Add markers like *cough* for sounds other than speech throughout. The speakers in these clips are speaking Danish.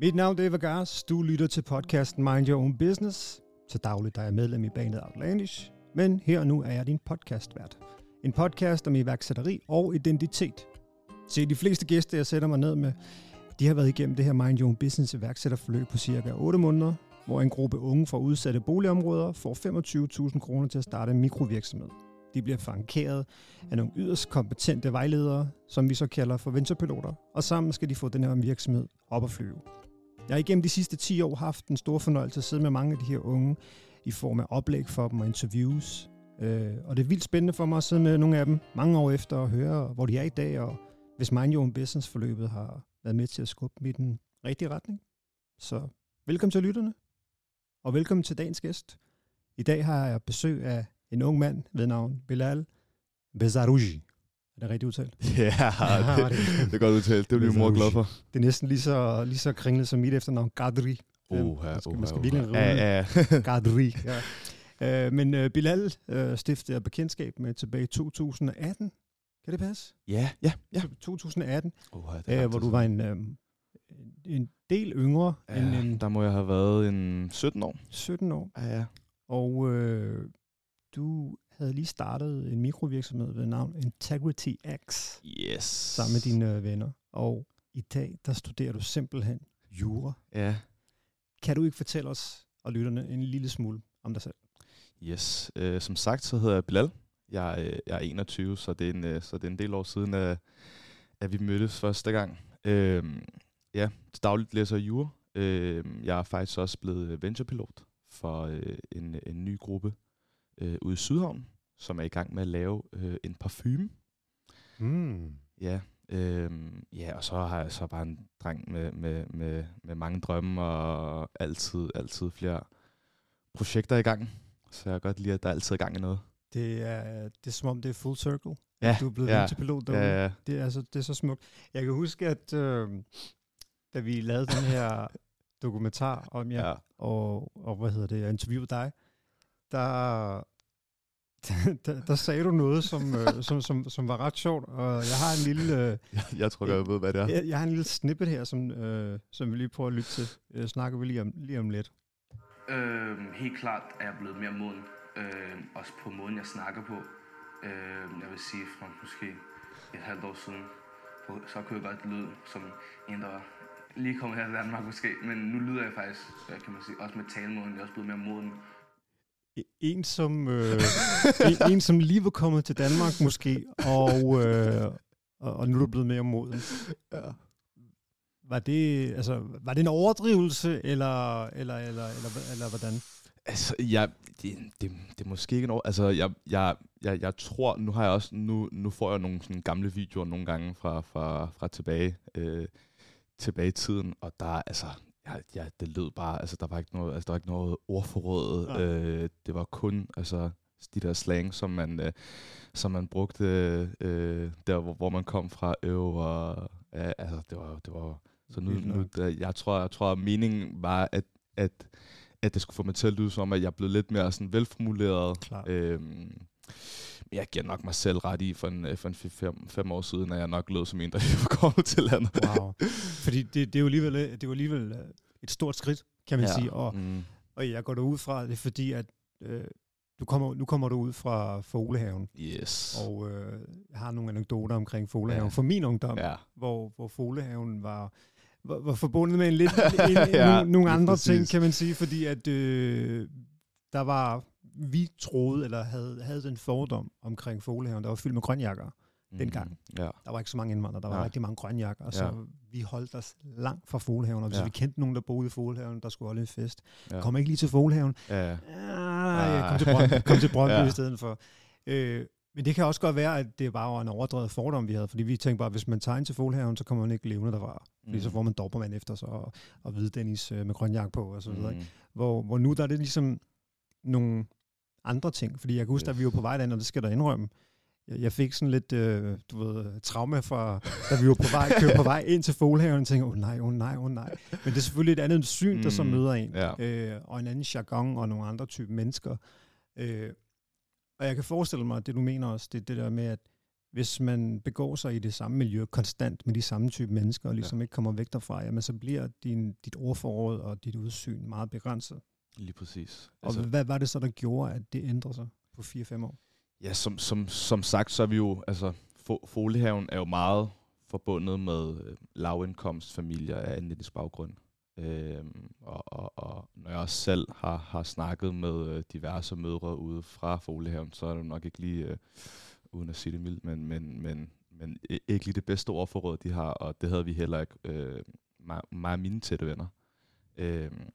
Mit navn er Eva Gars. Du lytter til podcasten Mind Your Own Business. Til dagligt der er jeg medlem i banet Outlandish, men her og nu er jeg din podcastvært. En podcast om iværksætteri og identitet. Se, de fleste gæster, jeg sætter mig ned med, de har været igennem det her Mind Your Own Business iværksætterforløb på cirka 8 måneder, hvor en gruppe unge fra udsatte boligområder får 25.000 kroner til at starte en mikrovirksomhed. De bliver flankeret af nogle yderst kompetente vejledere, som vi så kalder for venturepiloter, og sammen skal de få den her virksomhed op at flyve. Jeg har igennem de sidste 10 år haft en stor fornøjelse at sidde med mange af de her unge i form af oplæg for dem og interviews. Øh, og det er vildt spændende for mig at sidde med nogle af dem mange år efter og høre, hvor de er i dag, og hvis Mind Your Own Business-forløbet har været med til at skubbe dem i den rigtige retning. Så velkommen til lytterne, og velkommen til dagens gæst. I dag har jeg besøg af en ung mand ved navn Bilal Bezarouji. Er det rigtigt udtalt? *laughs* Ja, det, det er godt udtalt. Det bliver mor glad for. Det er næsten lige så, lige så kringlet som mit efternavn, Gadri. Man skal, uh, man skal virkelig ja, ja, ja. *laughs* Gadri. Ja. Uh, men uh, Bilal uh, stiftede jeg bekendtskab med tilbage i 2018. Kan det passe? Ja, ja, ja. 2018, Uh, uh, hvor du var en, um, en del yngre ja, end en Der må jeg have været en 17 år. 17 år. Ja, ja. Og øh, du havde lige startet en mikrovirksomhed ved navn Integrity X Yes. sammen med dine øh, venner. Og i dag, der studerer du simpelthen jura. Ja, Kan du ikke fortælle os og lytterne en lille smule om dig selv? yes. Uh, som sagt, så hedder jeg Bilal. Jeg, er, øh, jeg er 21, så det er en, øh, så det er en del år siden, at, at vi mødtes første gang. Uh, ja, til dagligt læser jeg jura. Uh, jeg er faktisk også blevet venturepilot for uh, en, en ny gruppe uh, ude i Sydhavn, som er i gang med at lave uh, en parfume. Mm. Ja, øhm, ja, og så har jeg så bare en dreng med, med, med, med mange drømme og altid, altid flere projekter i gang. Så jeg kan godt lide, at der altid er gang i noget. Det, er, det er som om, det er full circle. Ja, Du er blevet ja, venturepilot derude. ja, ja. Det, er, altså, det er så smukt. Jeg kan huske, at øh, da vi lavede den her dokumentar om jer, ja. og, og hvad hedder det, jeg interviewede dig, der, *laughs* der, der sagde du noget, som, øh, som, som, som var ret sjovt, og jeg har en lille, øh, *laughs* Jeg, jeg tror jeg ved, hvad det er. jeg, jeg har en lille snippet her, som, øh, som vi lige prøver at lytte til. Øh, snakker vi lige om, lige om lidt. Øhm, helt klart er jeg blevet mere moden. Øhm, også på måden, jeg snakker på. Øhm, jeg vil sige, fra måske et halvt år siden, så, kunne jeg godt lyde som en, der lige kommet her til Danmark måske. Men nu lyder jeg faktisk, hvad kan man sige, også med talemåden, jeg er også blevet mere moden. E- En som, øh, en, en, som lige var kommet til Danmark måske, og, øh, og, og nu er du blevet mere moden. Ja. Var det, altså, var det en overdrivelse, eller, eller, eller, eller, eller hvordan? Altså, jeg, det, det, det er måske ikke en år. Altså, jeg, jeg, jeg, jeg tror, nu har jeg også, nu, nu får jeg nogle sådan gamle videoer nogle gange fra, fra, fra tilbage, øh, tilbage i tiden, og der, er, altså, ja, ja, det lød bare, altså, der var ikke noget, altså, der var ikke noget ordforråd, Nej. øh, det var kun, altså, de der slang, som man, øh, som man brugte øh, der, hvor, hvor man kom fra, øv, og, ja, altså, det var, det var, så nu, nu der, jeg tror, jeg tror, at meningen var, at, at, at det skulle få mig til at lyde som, at jeg blev lidt mere sådan velformuleret. Klart. Øhm, jeg giver nok mig selv ret i, for en, øh, for en fem, fem, år siden, at jeg nok lød som en, der *laughs* var kommet til landet. Wow. *laughs* Fordi det, det er jo alligevel, det er jo alligevel øh, et stort skridt, kan man ja. sige. Og, mm, og jeg går derud fra, det er fordi, at øh, du kommer, nu kommer du ud fra Folehaven, yes. og øh, jeg har nogle anekdoter omkring Folehaven Ja. fra min ungdom, ja. hvor, hvor Folehaven var, var, var forbundet med en lidt, *laughs* en, Ja, nogle, nogle andre ting, præcis. kan man sige, fordi at øh, der var, vi troede, eller havde, havde den fordom omkring Folehaven, der var fyldt med grønjakker. dengang. Mm, ja. Der var ikke så mange indvandrere, der var Nej. rigtig mange grønjakker, og så Ja. vi holdt os langt fra Folehaven, og hvis Ja. vi kendte nogen, der boede i Folehaven, der skulle holde en fest, Ja. kom ikke lige til Folehaven, ja. ah, jeg kom til Brøndby, kom til Brøndby *laughs* Ja. i stedet for. Øh, men det kan også godt være, at det bare var en overdrevet fordom, vi havde, fordi vi tænkte bare, at hvis man tager ind til Folehaven, så kommer man ikke levende derfra. Fordi Mm. så får man Dobermann efter sig, og, og hvide Dennis øh, med grønjak på, og så videre. Mm. Hvor, hvor nu der er det ligesom nogle andre ting. Fordi jeg kan huske, da vi var på vej derind, og det skal der indrømme, jeg, fik sådan lidt, øh, du ved, trauma fra, da vi var på vej, kørte på vej ind til Folhaven, og tænkte, åh oh, nej, åh oh, nej, åh oh, nej. Men det er selvfølgelig et andet syn, der så Mm, møder en, ja. øh, og en anden jargon og nogle andre typer mennesker. Øh, og jeg kan forestille mig, at det du mener også, det er det der med, at hvis man begår sig i det samme miljø konstant med de samme type mennesker, og ligesom ja. ikke kommer væk derfra, jamen så bliver din, dit ordforråd og dit udsyn meget begrænset. Lige præcis. Og altså, hvad var det så, der gjorde, at det ændrede sig på 4-5 år? Ja, som, som, som sagt, så er vi jo, altså, Foliehaven er jo meget forbundet med øh, lavindkomstfamilier af en etnisk baggrund. Øhm, og, og, og når jeg også selv har, har snakket med øh, diverse mødre ude fra Foliehaven, så er det nok ikke lige, øh, uden at sige det mildt, men, men, men, men ikke lige det bedste ordforråd, de har, og det havde vi heller ikke, øh, mig, mig og mine tætte venner. Øhm,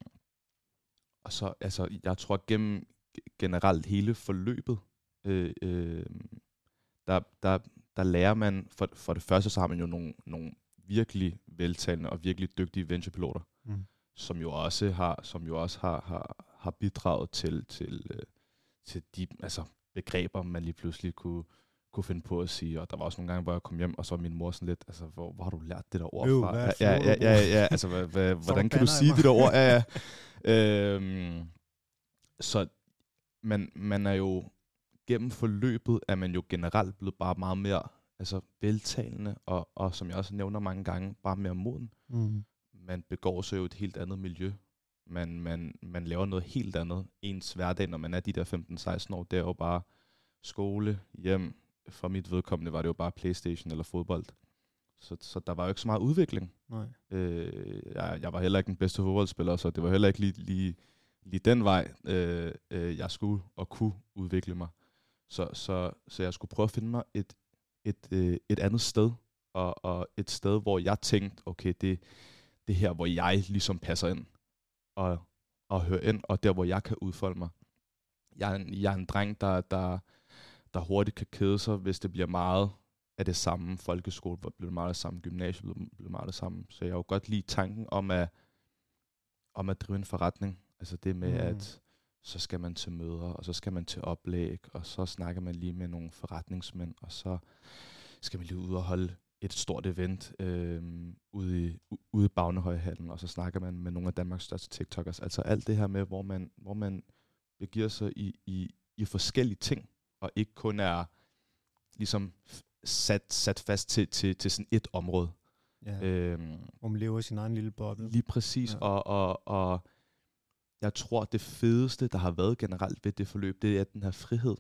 og så, altså, jeg tror gennem generelt hele forløbet, øh, øh, der, der, der lærer man, for, for det første så har man jo nogle, nogle virkelig veltalende og virkelig dygtige venturepiloter, mm. som jo også har, som jo også har, har, har bidraget til, til, øh, til de altså, begreber, man lige pludselig kunne, kunne finde på at sige. Og der var også nogle gange, hvor jeg kom hjem, og så var min mor sådan lidt, altså, hvor, hvor har du lært det der ord fra? hvad Ja, ja, ja, ja, altså, hvad, hvad, *laughs* hvordan kan du sige det der ord? Ja, ja. *laughs* Øhm, så man, man er jo gennem forløbet er man jo generelt blevet bare meget mere altså veltalende, og, og som jeg også nævner mange gange, bare mere moden. Mm. Man begår sig jo et helt andet miljø. Man, man, man laver noget helt andet. Ens hverdag, når man er de der 15-16 år, det er jo bare skole, hjem. For mit vedkommende var det jo bare Playstation eller fodbold. Så, så der var jo ikke så meget udvikling. Nej. Øh, jeg, jeg var heller ikke den bedste fodboldspiller, så det var heller ikke lige, lige, lige den vej, øh, øh, jeg skulle og kunne udvikle mig. Så, så, så jeg skulle prøve at finde mig et, et, øh, et andet sted, og, og et sted, hvor jeg tænkte, okay, det, det her, hvor jeg ligesom passer ind, og, og hører ind, og der, hvor jeg kan udfolde mig. Jeg er en, jeg er en dreng, der, der, der hurtigt kan kede sig, hvis det bliver meget af det samme folkeskole, bliver meget det samme gymnasium, bliver, bliver meget det samme. Så jeg jo godt lide tanken om at, om at drive en forretning. Altså det med, mm. at så skal man til møder, og så skal man til oplæg, og så snakker man lige med nogle forretningsmænd, og så skal man lige ud og holde et stort event øh, ude i, ude i Bagnehøjhallen, og så snakker man med nogle af Danmarks største TikTokers. Altså alt det her med, hvor man, hvor man begiver sig i, i, i forskellige ting, og ikke kun er ligesom sat, sat fast til, til, til sådan et område. Ja. Øhm, hvor man lever i sin egen lille boble. Lige præcis, ja. og, og, og jeg tror, det fedeste, der har været generelt ved det forløb, det er den her frihed.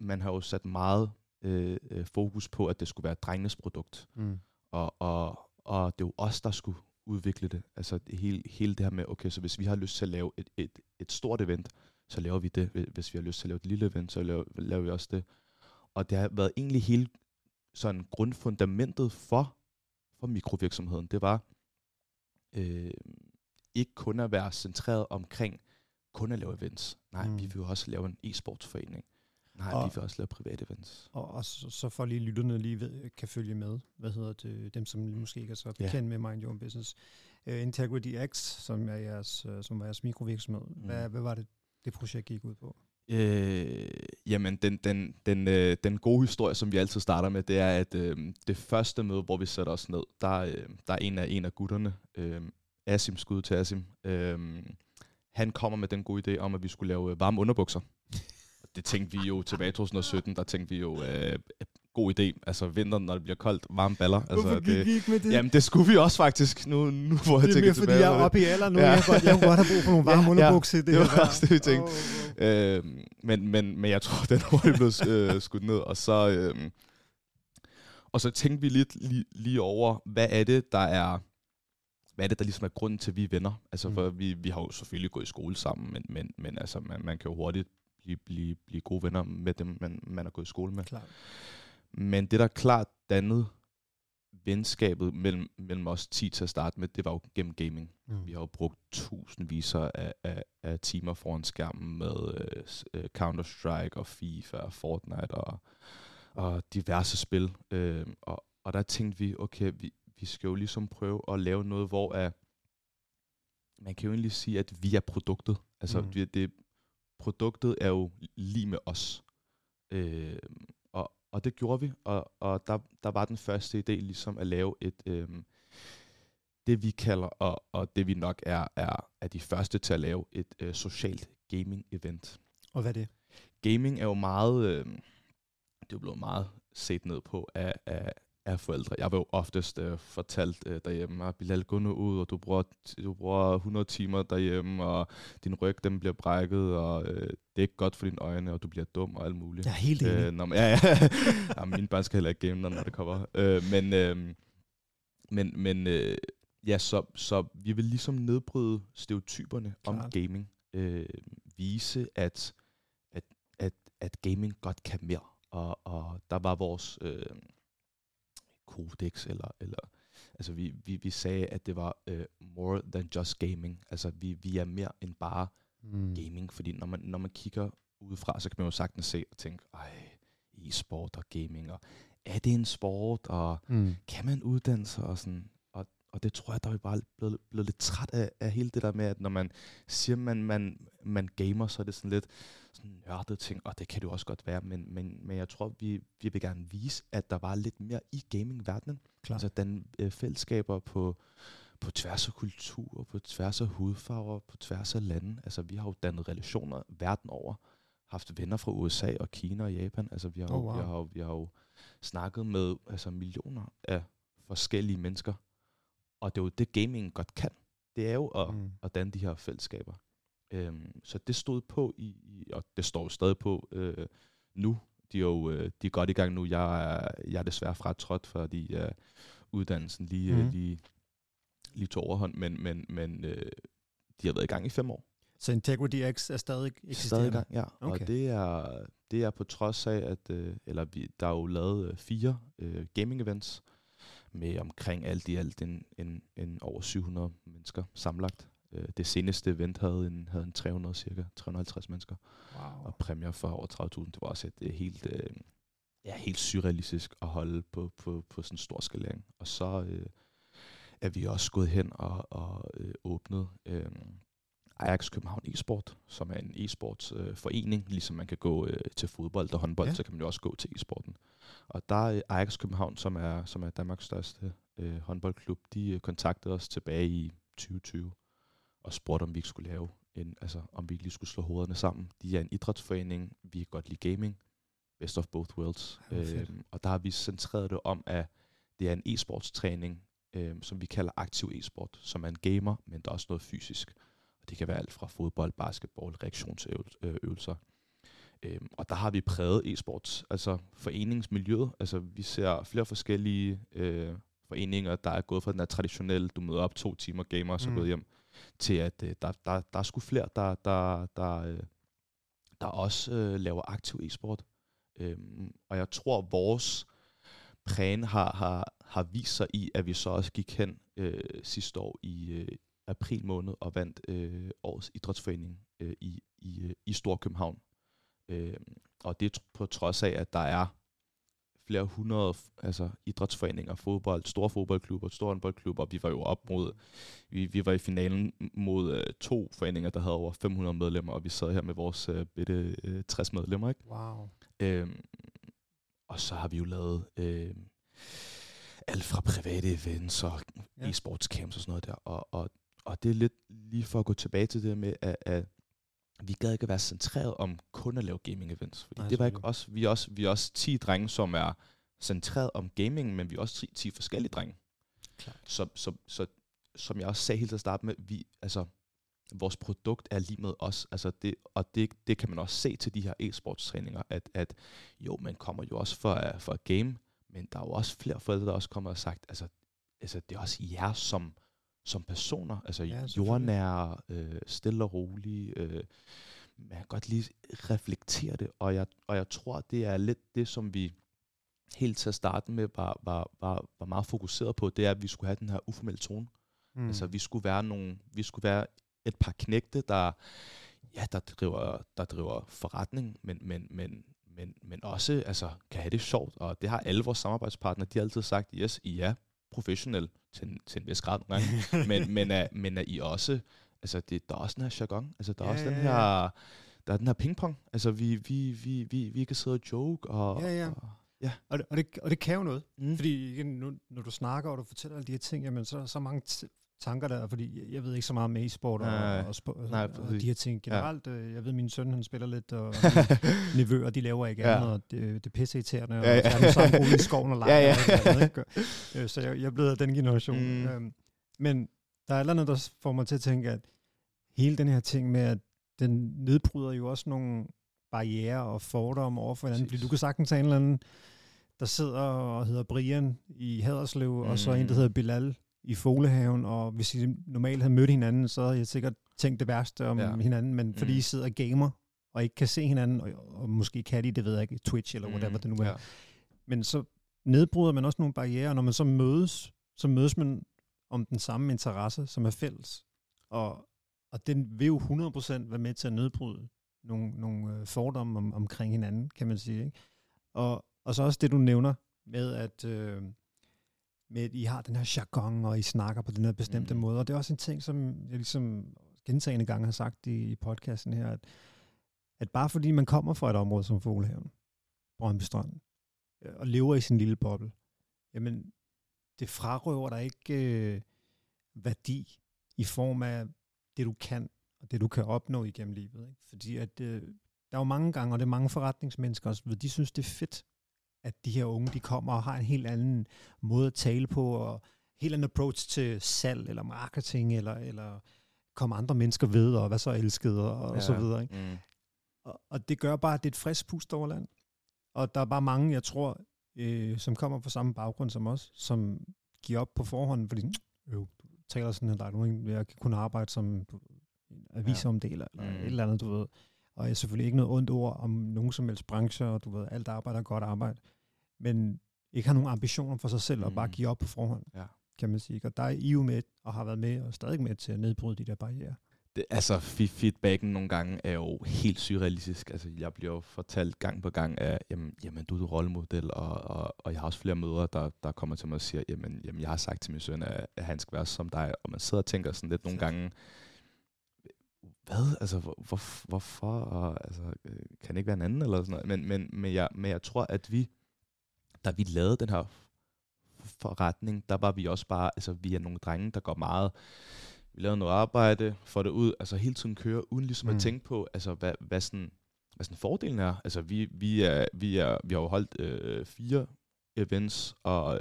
Man har jo sat meget øh, øh, fokus på, at det skulle være drengenes produkt. Mm. Og, og, og det er jo os, der skulle udvikle det. Altså det hele, hele det her med, okay, så hvis vi har lyst til at lave et, et, et stort event, så laver vi det. Hvis vi har lyst til at lave et lille event, så laver, laver vi også det. Og det har været egentlig hele sådan grundfundamentet for, for mikrovirksomheden. Det var, øh, ikke kun at være centreret omkring kun at lave events. Nej, mm. vi vil også lave en e-sportsforening. Nej, og, vi vil også lave private events. Og, og så, så for lige lytterne lige ved, kan følge med, hvad hedder det, dem som måske ikke er så bekendt yeah. med Mind Your Own Business. Uh, Integrity X, som er jeres, uh, som var jeres mikrovirksomhed, mm. hvad, hvad var det, det projekt gik ud på? Øh, jamen, den, den, den, øh, den gode historie, som vi altid starter med, det er, at øh, det første møde, hvor vi sætter os ned, der, øh, der er en af, en af gutterne, øh, Asim, skud til Asim, øh, han kommer med den gode idé om, at vi skulle lave øh, varme underbukser. Det tænkte vi jo tilbage i 2017, der tænkte vi jo, øh, god idé. Altså vinteren, når det bliver koldt, varme baller. Altså, Hvorfor gik det, ikke med det? Jamen, det skulle vi også faktisk, nu, nu hvor jeg tænker tilbage. Det er fordi, jeg er oppe i alder nu. Ja. Jeg, godt, jeg kunne godt have brug for nogle *laughs* varme ja, underbukser. Ja, det, det var også det, vi tænkte. Oh, oh. Øh, men, men, men jeg tror, *laughs* den hurtigt blev øh, skudt ned. Og så, øh, og så tænkte vi lidt lige, lige over, hvad er det, der er hvad er det, der ligesom er grunden til, at vi er venner? Altså, mm. for vi, vi har jo selvfølgelig gået i skole sammen, men, men, men altså, man, man kan jo hurtigt blive, blive, blive gode venner med dem, man, man har gået i skole med. Klar. Men det, der klart dannede venskabet mellem, mellem os 10 til at starte med, det var jo gennem gaming. Mm. Vi har jo brugt tusindvis af, af, af timer foran skærmen med uh, Counter-Strike og FIFA og Fortnite og, og diverse spil. Uh, og, og der tænkte vi, okay, vi, vi skal jo ligesom prøve at lave noget, hvor er, man kan jo egentlig sige, at vi er produktet. Altså, mm. det, det, produktet er jo lige med os. Øh, og, det gjorde vi, og, og der, der var den første idé ligesom at lave et, øh, det vi kalder, og, og det vi nok er, er, er de første til at lave et øh, socialt gaming-event. Og hvad er det? Gaming er jo meget... Øh, det er blevet meget set ned på af, af, af forældre. Jeg var jo oftest øh, fortalt øh, derhjemme, at Bilal, gå nu ud, og du bruger, du bruger 100 timer derhjemme, og din ryg den bliver brækket, og øh, det er ikke godt for dine øjne, og du bliver dum og alt muligt. Jeg er helt enig. Øh, når man, ja, ja. *laughs* ja, mine børn skal heller ikke game, når det kommer. Øh, men øh, men, men øh, ja, så, så vi vil ligesom nedbryde stereotyperne Klart. om gaming. Øh, vise, at, at, at, at gaming godt kan mere. Og, og der var vores... Øh, kodex, eller, eller altså vi, vi, vi sagde, at det var uh, more than just gaming. Altså vi, vi er mere end bare mm. gaming, fordi når man, når man kigger udefra, så kan man jo sagtens se og tænke, ej, e-sport og gaming, og er det en sport, og mm. kan man uddanne sig, og sådan, og, det tror jeg, der er vi bare blevet, blevet lidt træt af, af hele det der med, at når man siger, man, man, man gamer, så er det sådan lidt, sådan nørdede ting, og det kan det jo også godt være, men, men, men jeg tror, vi, vi vil gerne vise, at der var lidt mere i gaming-verdenen. Altså den øh, fællesskaber på, på tværs af kultur, på tværs af hudfarver, på tværs af lande. Altså vi har jo dannet relationer verden over, haft venner fra USA og Kina og Japan. Altså vi har, oh, wow. vi har, vi har jo snakket med altså, millioner af forskellige mennesker, og det er jo det, gaming godt kan. Det er jo at, mm. at danne de her fællesskaber. Øhm, så det stod på, i, i, og det står jo stadig på øh, nu. De er jo øh, de er godt i gang nu. Jeg er, jeg er desværre fratrådt, fordi øh, uddannelsen lige, mm. lige, lige tog overhånd, men, men, men øh, de har været i gang i fem år. Så Integrity X er stadig eksisterende? Stadig i gang, ja. Okay. Og det er, det er på trods af, at øh, eller vi, der er jo lavet øh, fire øh, gaming events med omkring alt i alt en, en, en over 700 mennesker samlet. Øh, det seneste event havde en, havde en 300 cirka, 350 mennesker. Wow. Og præmier for over 30.000. Det var også et, et helt, øh, ja, helt surrealistisk at holde på, på, på sådan en stor skalering. Og så øh, er vi også gået hen og, og øh, åbnet øh, Ajax København e-sport, som er en e-sports øh, forening, ligesom man kan gå øh, til fodbold og håndbold, ja. så kan man jo også gå til e-sporten. Og der er Ajax København, som er, som er Danmarks største øh, håndboldklub, de øh, kontaktede os tilbage i 2020 og spurgte, om vi ikke skulle lave en, altså om vi lige skulle slå hovederne sammen. De er en idrætsforening, vi kan godt lide gaming, best of both worlds. øhm, og der har vi centreret det om, at det er en e-sportstræning, øhm, som vi kalder aktiv e-sport, som er en gamer, men der er også noget fysisk. Det kan være alt fra fodbold, basketball, reaktionsøvelser. Øhm, og der har vi præget e-sports, altså foreningsmiljøet. Altså vi ser flere forskellige øh, foreninger, der er gået fra den her traditionelle, du møder op to timer gamer og så mm. går hjem, til at øh, der, der, der er sgu flere, der, der, der, øh, der også øh, laver aktiv e-sport. Øhm, og jeg tror, vores prægen har, har, har vist sig i, at vi så også gik hen øh, sidste år i øh, april måned og vandt øh, årets idrætsforening øh, i, i, øh, i Storkøbenhavn. Øh, og det på trods af, at der er flere hundrede altså, idrætsforeninger, fodbold, store fodboldklubber, store håndboldklubber. Vi var jo op mod, vi, vi var i finalen mod uh, to foreninger, der havde over 500 medlemmer, og vi sad her med vores uh, bitte uh, 60 medlemmer. Ikke? Wow. Øhm, og så har vi jo lavet øh, alt fra private events og ja. e-sportscamps og sådan noget der. Og, og, og det er lidt lige for at gå tilbage til det med, at, at vi gad ikke at være centreret om kun at lave gaming events. Fordi Nej, det var ikke os. Vi er også, vi er også 10 drenge, som er centreret om gaming, men vi er også 10, 10 forskellige drenge. Klart. Så, så, så, som jeg også sagde helt til at starte med, vi, altså, vores produkt er lige med os. Altså det, og det, det kan man også se til de her e-sportstræninger, at, at jo, man kommer jo også for, uh, for at game, men der er jo også flere forældre, der også kommer og sagt, altså, altså det er også jer som, som personer, altså ja, jordnære, øh, stille og rolige, øh, man kan godt lige reflektere det, og jeg, og jeg tror, det er lidt det, som vi helt til at starte med var, var, var, var meget fokuseret på, det er, at vi skulle have den her uformelle tone. Mm. Altså, vi skulle være nogle, vi skulle være et par knægte, der, ja, der driver, der driver forretning, men, men, men, men, men også altså, kan have det sjovt, og det har alle vores samarbejdspartnere, de har altid sagt, yes, I er professionel til, til en vis grad nogle gange, *laughs* men, men, er, men er I også, altså det, der er også den her jargon, altså der er ja, også den her, der er den her pingpong, altså vi, vi, vi, vi, vi kan sidde og joke, og, ja, ja. og Ja, og det, og, det, og det kan jo noget. Mm. Fordi igen, nu, når du snakker, og du fortæller alle de her ting, jamen, så er der så mange tanker der, fordi jeg, ved ikke så meget med e-sport og, Nej, og, spo- nej, og, og de her ting generelt. Ja. Jeg ved, min søn han spiller lidt, og *laughs* nevøer, de laver ikke Ja. andet, og det, det er pisse irriterende, og Ja, ja. *laughs* ja, ja. sammen ude i skoven og leger. Ja, ja. og andet, ikke? Øh, Så jeg, jeg er blevet af den generation. Mm. Øhm, men der er et andet, der får mig til at tænke, at hele den her ting med, at den nedbryder jo også nogle barriere og fordomme over for hinanden. Fordi Præcis. du kan sagtens have en eller anden, der sidder og hedder Brian i Haderslev, mm. og så en, der Mm. hedder Bilal i Folehaven, og hvis I normalt havde mødt hinanden, så havde jeg sikkert tænkt det værste om Ja. hinanden, men fordi Mm. I sidder og gamer, og ikke kan se hinanden, og, og måske kan de, det ved jeg ikke, Twitch eller whatever det nu er. Mm. Ja. Men så nedbryder man også nogle barriere, og når man så mødes, så mødes man om den samme interesse, som er fælles. Og, og den vil jo 100% være med til at nedbryde nogle, nogle øh, fordomme om, omkring hinanden, kan man sige. Ikke? Og, og så også det, du nævner med, at, øh, med, at I har den her jargon, og I snakker på den her bestemte mm. måde. Og det er også en ting, som jeg ligesom gentagende gange har sagt i, i podcasten her, at, at bare fordi man kommer fra et område som Foglehaven, Brøndby Strand, øh, og lever i sin lille boble, jamen, det frarøver dig ikke øh, værdi i form af det, du kan, og det, du kan opnå igennem livet. Ikke? Fordi at, øh, der er jo mange gange, og det er mange forretningsmennesker også, de synes, det er fedt, at de her unge, de kommer og har en helt anden måde at tale på, og helt anden approach til salg, eller marketing, eller, eller komme andre mennesker ved, og hvad så elsket, og, og så videre. Ikke? Mm. Og, og det gør bare, at det er et frisk pust over land. Og der er bare mange, jeg tror, øh, som kommer fra samme baggrund som os, som giver op på forhånd, fordi øh, du taler sådan, at der er nogen, jeg kan kun arbejde som avisomdeler, eller Mm. et eller andet, du ved. Og jeg er selvfølgelig ikke noget ondt ord om nogen som helst branche, og du ved, alt arbejde er godt arbejde. Men ikke har nogen ambitioner for sig selv, og bare Mm. give op på forhånd, Ja. kan man sige. Og der er I jo med, og har været med, og stadig med til at nedbryde de der barriere. Det, altså, fe- feedbacken nogle gange er jo helt surrealistisk. Altså, jeg bliver jo fortalt gang på gang af, jamen, jamen du er rollemodel, og, og, og jeg har også flere mødre, der, der kommer til mig og siger, jamen, jamen jeg har sagt til min søn, at, at han skal være som dig, og man sidder og tænker sådan lidt nogle gange, hvad? Altså, hvor, hvor, hvorfor? Og, altså, øh, kan det ikke være en anden? Eller sådan noget? Men, men, men, jeg, men jeg tror, at vi, da vi lavede den her forretning, der var vi også bare, altså vi er nogle drenge, der går meget, vi lavede noget arbejde, får det ud, altså hele tiden kører, uden ligesom. Mm. at tænke på, altså hvad, hvad sådan, hvad sådan fordelen er. Altså vi, vi, er, vi, er, vi har jo holdt øh, fire events og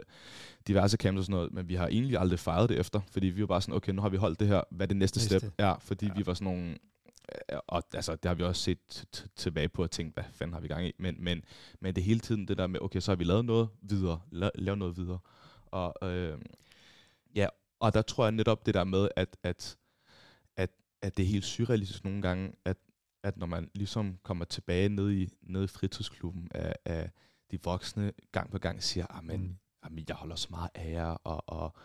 diverse camps og sådan noget, men vi har egentlig aldrig fejret det efter, fordi vi var bare sådan, okay, nu har vi holdt det her, hvad er det næste Næste. step? Ja, fordi ja. Vi var sådan nogle, øh, og altså, det har vi også set tilbage på og tænkt, hvad fanden har vi gang i? Men, men, men det hele tiden det der med, okay, så har vi lavet noget videre, la- lavet noget videre. Og, øh, ja, og der tror jeg netop det der med, at, at, at, at det er helt surrealistisk nogle gange, at, at når man ligesom kommer tilbage ned i, ned i fritidsklubben, af, af de voksne gang på gang siger, amen, mm. jamen, jeg holder så meget af jer, og, og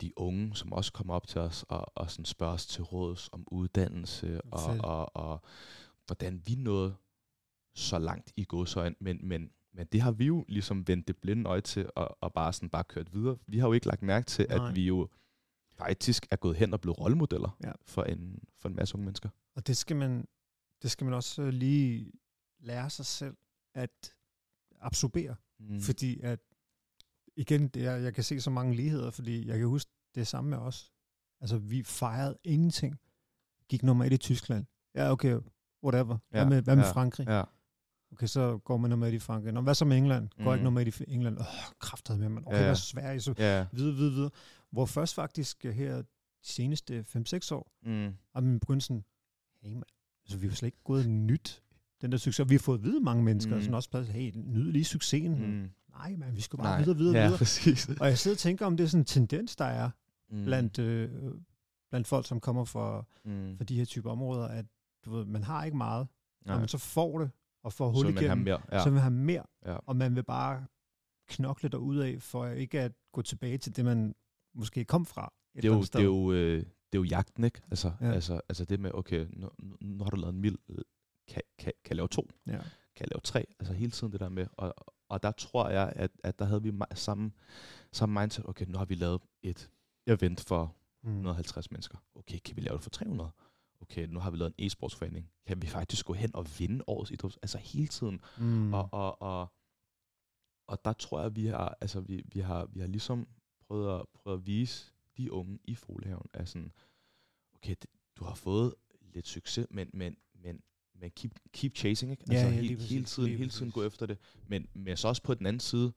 de unge, som også kommer op til os og, og sådan spørger os til råds om uddannelse, og, Fedt. og, og hvordan vi nåede så langt i godsøjen, men, men, men det har vi jo ligesom vendt det blinde øje til, og, og bare sådan bare kørt videre. Vi har jo ikke lagt mærke til, Nej. at vi jo faktisk er gået hen og blevet rollemodeller Ja. for, en, for en masse unge mennesker. Og det skal man, det skal man også øh, lige lære sig selv at absorbere. Mm. Fordi at, igen, det er, jeg kan se så mange ligheder, fordi jeg kan huske det samme med os. Altså, vi fejrede ingenting. Gik nummer et i Tyskland. Ja, okay, whatever. Hvad Ja, med, hvad med ja, Frankrig? Ja. Okay, så går man nummer et i Frankrig. Nå, hvad så med England? Går Mhm. ikke nummer et i England? Åh, kraftet med, man. Okay, Ja, ja. hvad så Sverige? Så Ja. videre, videre, videre. Hvor først faktisk øh, her de seneste 5-6 år, Mm. og man begyndte sådan, hey man, altså vi har slet ikke gået nyt den der succes. Og vi har fået at vide mange mennesker, Mm. sådan også plads, hey, nyd lige succesen. Mm. Nej, man, vi skal bare Nej. videre, videre, ja, videre. præcis. Og jeg sidder og tænker, om det er sådan en tendens, der er Mm. blandt, øh, blandt folk, som kommer fra, mm. fra de her typer områder, at du ved, man har ikke meget, Nej. og man så får det, og får så hul have igennem, mere. Ja. så vil man have mere, Ja. og man vil bare knokle af for ikke at gå tilbage til det, man måske kom fra. Et det er jo, det er jo, øh, det er jo jagten, ikke? Altså, Ja. altså, altså det med, okay, nu, nu- har du lavet en mil, øh, kan, kan, kan lave to? Ja. Kan lave tre? Altså hele tiden det der med, og, og der tror jeg, at, at der havde vi samme, samme mindset, okay, nu har vi lavet et event for Mm. 150 mennesker. Okay, kan vi lave det for 300? Okay, nu har vi lavet en e-sportsforening. Kan vi faktisk gå hen og vinde årets idræt? Altså hele tiden. Mm. Og, og, og, og der tror jeg, vi har, altså vi, vi har, vi har ligesom prøvet at, prøvet at vise de unge i Folehaven er sådan, okay, det, du har fået lidt succes, men, men, men, men keep, keep chasing, ikke? Ja, Altså ja, lige præcis, hele tiden, hele tiden gå efter det, men, men så også på den anden side,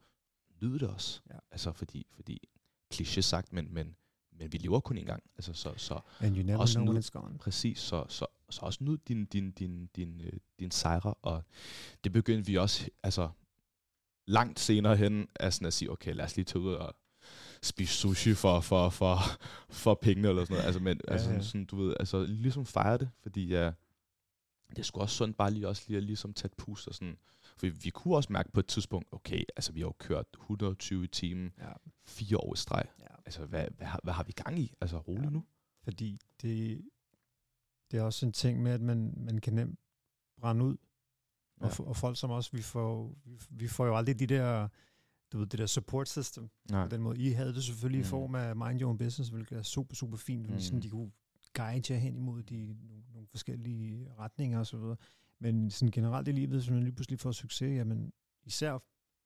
nyde det også. Ja. Altså fordi, fordi kliché sagt, men, men, men vi lever kun en gang. Altså så, så And you never Også know when nu- it's gone. præcis, så, så, så også nyd din, din, din, din, øh, din sejre, og det begyndte vi også, altså langt senere hen, at, sådan at sige, okay, lad os lige tage ud og spise sushi for, for, for, for pengene, eller sådan noget. Altså, men, Ja, altså, ja. sådan, du ved, altså, ligesom fejre det, fordi ja, det er sgu også sundt bare lige også lige at ligesom tage et pust og sådan. For vi, vi kunne også mærke på et tidspunkt, okay, altså vi har jo kørt 120 i timen, Ja. fire år i streg. Ja. Altså, hvad, hvad, har, hvad har vi gang i? Altså, rolig Ja. nu. Fordi det, det er også en ting med, at man, man kan nemt brænde ud. Ja. Og, og folk som os, vi får, vi, vi får jo aldrig de der, du ved, det der support system. Nej. På den måde. I havde det selvfølgelig mm. i form af Mind Your Own Business, hvilket er super, super fint, fordi mm. sådan, Mm. de kunne guide jer hen imod de, nogle forskellige retninger osv. Men sådan generelt i livet, hvis man lige pludselig får succes, jamen især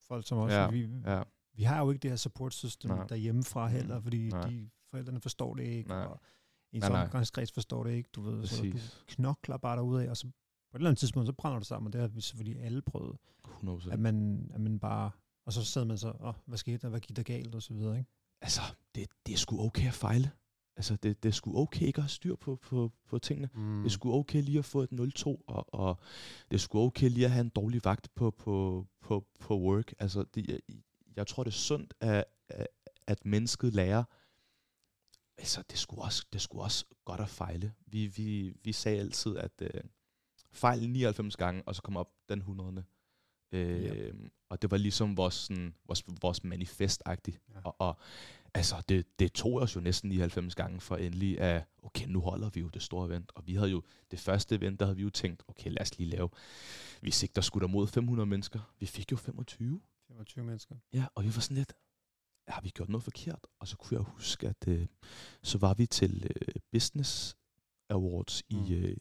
folk som os, Ja, vi, Ja, vi har jo ikke det her support system Nej. derhjemmefra heller, fordi nej. de forældrene forstår det ikke, Nej. og ens omgangskreds forstår det ikke, du ved, så du præcis. knokler bare derudad, og så på et eller andet tidspunkt, så brænder det sammen, og det har vi selvfølgelig alle prøvet, 100%. at man, at man bare, og så sad man så, åh, hvad skete der, hvad gik der galt, og så videre, ikke? altså, det, det er sgu okay at fejle. Altså, det, det er sgu okay ikke at have styr på, på, på tingene. Mm. Det sgu okay lige at få et 0-2, og, og det sgu okay lige at have en dårlig vagt på, på, på, på work. Altså, det, jeg, jeg tror, det er sundt, at, at, mennesket lærer, altså, det sgu også, det sgu også godt at fejle. Vi, vi, vi sagde altid, at øh, fejl 99 gange, og så kommer op den 100. Øh, Ja. Og det var ligesom vores, sådan, vores, vores manifest-agtigt. Ja. Og, og altså, det, det tog os jo næsten 99 gange for endelig at, okay, nu holder vi jo det store event. Og vi havde jo, det første event, der havde vi jo tænkt, okay, lad os lige lave, vi sigter sgu da mod 500 mennesker. Vi fik jo 25. 25 mennesker. Ja, og vi var sådan lidt, har vi gjort noget forkert? Og så kunne jeg huske, at øh, så var vi til øh, Business Awards mm. Mm. i, øh,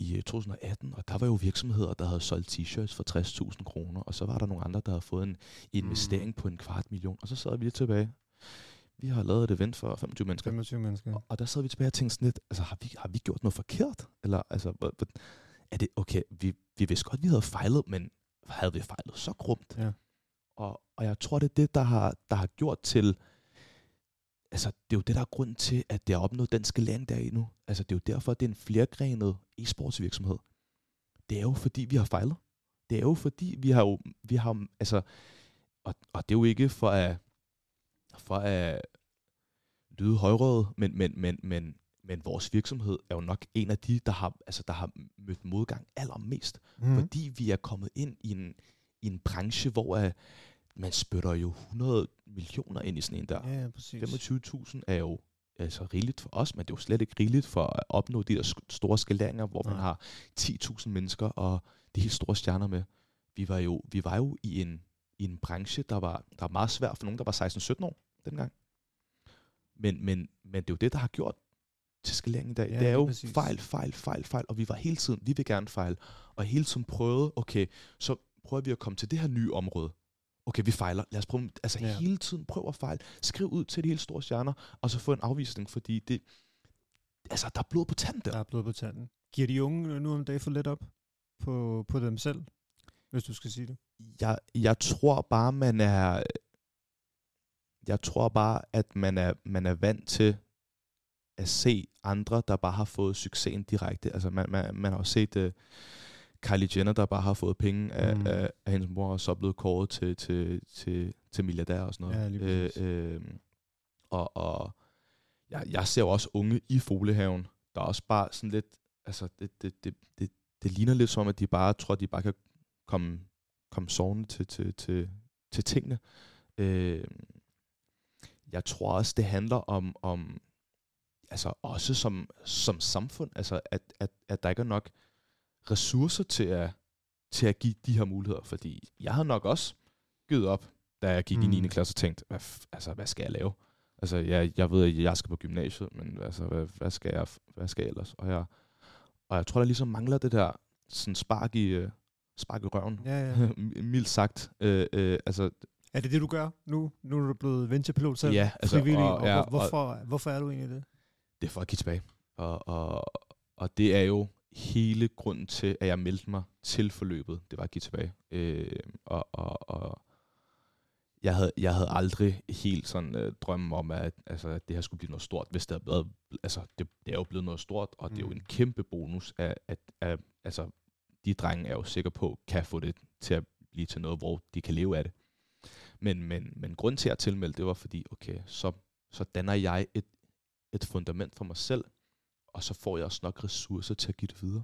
i øh, 2018, og der var jo virksomheder, der havde solgt t-shirts for 60.000 kroner, og så var der nogle andre, der havde fået en investering mm. på en kvart million, og så sad vi lidt tilbage. Vi har lavet et event for 25 mennesker. 25 mennesker. Og, og der sad vi tilbage og tænkte sådan lidt, altså har vi, har vi gjort noget forkert? Eller altså, er det, okay, vi, vi vidste godt, vi havde fejlet, men havde vi fejlet så grumt? Ja. Og, og jeg tror, det er det, der har, der har gjort til, altså det er jo det, der er grunden til, at det har opnået den skalering, der er i nu. Altså det er jo derfor, at det er en flergrenet e-sportsvirksomhed. Det er jo fordi, vi har fejlet. Det er jo fordi, vi har jo, vi har, altså, og, og det er jo ikke for at, for at lyde højrøget, men, men, men, men, men vores virksomhed er jo nok en af de, der har, altså, der har mødt modgang allermest Mm. fordi vi er kommet ind i en, i en branche, hvor uh, man spytter jo 100 millioner ind i sådan en der. Ja, ja, præcis. 25.000 er jo altså rigeligt for os, men det er jo slet ikke rigeligt for at opnå de der store skaleringer, hvor man Nej. har 10.000 mennesker og de helt store stjerner med. Vi var jo, vi var jo i en, i en branche, der var, der var meget svær for nogen, der var 16-17 år dengang. Men, men, men det er jo det, der har gjort til skaleringen i dag. Ja, det er jo præcis. fejl, fejl, fejl, fejl, og vi var hele tiden, vi vil gerne fejle, og hele tiden prøvede, okay, så prøver vi at komme til det her nye område. Okay, vi fejler. Lad os prøve, altså Ja. hele tiden prøve at fejle. Skriv ud til de helt store stjerner, og så få en afvisning, fordi det, altså, der er blod på tanden der. Der er blod på tanden. Giver de unge nu om dagen for lidt op på, på dem selv, hvis du skal sige det? Jeg, jeg tror bare, man er... Jeg tror bare, at man er, man er vant til at se andre, der bare har fået succesen direkte. Altså, man, man, man har jo set uh, Kylie Jenner, der bare har fået penge af, Mm. af, af hendes mor, og så er blevet kåret til, til, til, til milliardær og sådan noget. Ja, lige øh, øh, og og jeg, jeg ser jo også unge i Folehaven, der er også bare sådan lidt... Altså, det, det, det, det, det ligner lidt som, at de bare tror, at de bare kan komme, komme sovende til, til, til, til tingene. Øh, jeg tror også, det handler om, om altså også som, som samfund, altså at, at, at der ikke er nok ressourcer til at, til at give de her muligheder, fordi jeg har nok også givet op, da jeg gik mm. i Mm. 9. klasse og tænkte, hvad, altså, hvad skal jeg lave? Altså, jeg, jeg ved, at jeg skal på gymnasiet, men altså, hvad, hvad, skal jeg, hvad skal jeg ellers? Og jeg, og jeg tror, der ligesom mangler det der sådan spark i, øh, spark i røven, Ja, ja. *laughs* mildt sagt. Øh, øh, altså, Er det det, du gør nu? Nu er du blevet venturepilot selv? Ja, altså, frivillig. og- Og, ja, og, hvorfor, hvorfor er du egentlig det? det er for at give tilbage. Og, og, og det er jo hele grunden til, at jeg meldte mig til forløbet. Det var at give tilbage. Øh, og, og, og jeg havde, jeg havde aldrig helt sådan øh, drømmen om, at, altså, at det her skulle blive noget stort, hvis det havde været, altså det, det er jo blevet noget stort, og mm. det er jo Mm. en kæmpe bonus, at, at, at altså, de drenge er jo sikre på, kan få det til at blive til noget, hvor de kan leve af det. Men, men, men grund til at tilmelde, det var fordi, okay, så, så danner jeg et, et fundament for mig selv, og så får jeg også nok ressourcer til at give det videre.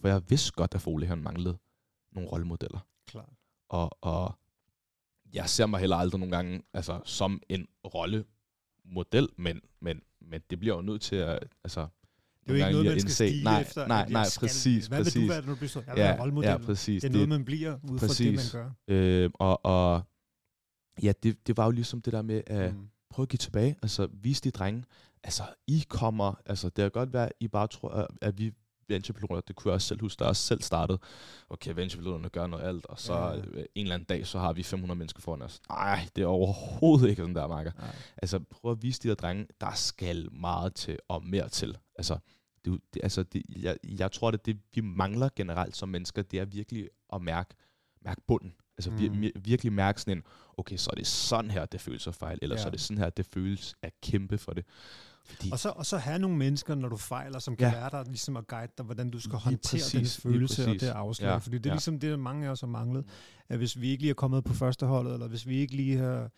For jeg vidste godt, at Foley han manglede nogle rollemodeller. Klart. Og, og jeg ser mig heller aldrig nogle gange altså, som en rollemodel, men, men, men det bliver jo nødt til at... Altså, Det er jo ikke noget, man skal at stige nej, efter. Nej, nej, skal. præcis, Hvad præcis. vil du være, når du bliver stor? Jeg ja, rollemodel. ja, præcis. det er noget, man bliver ud fra det, man præcis. gør. Øh, og, og ja, det, det var jo ligesom det der med at Mm. prøve at give tilbage. Altså, vise de drenge, altså, I kommer, altså, det kan godt være, at I bare tror, at, vi venturepiloter, det kunne jeg også selv huske, der også selv startede, okay, venturepiloterne gør noget alt, og så Ja. ja. en eller anden dag, så har vi 500 mennesker foran os. Nej, det er overhovedet ikke sådan der, Marker. Nej. Altså, prøv at vise de der drenge, der skal meget til, og mere til. Altså, det, det, altså det, jeg, jeg tror, det det, vi mangler generelt som mennesker, det er virkelig at mærke, mærke bunden. Altså Mm. vir, virkelig mærke sådan en, okay, så er det sådan her, det føles at fejl, eller Ja. så er det sådan her, det føles at kæmpe for det. Fordi, Og så, og så have nogle mennesker, når du fejler, som kan Ja. være der, ligesom at guide dig, hvordan du skal Lige håndtere præcis, den følelse og det afslag. Ja, Fordi det er ja. ligesom det, mange af os har manglet. At hvis vi ikke lige er kommet på første holdet, eller hvis vi ikke lige har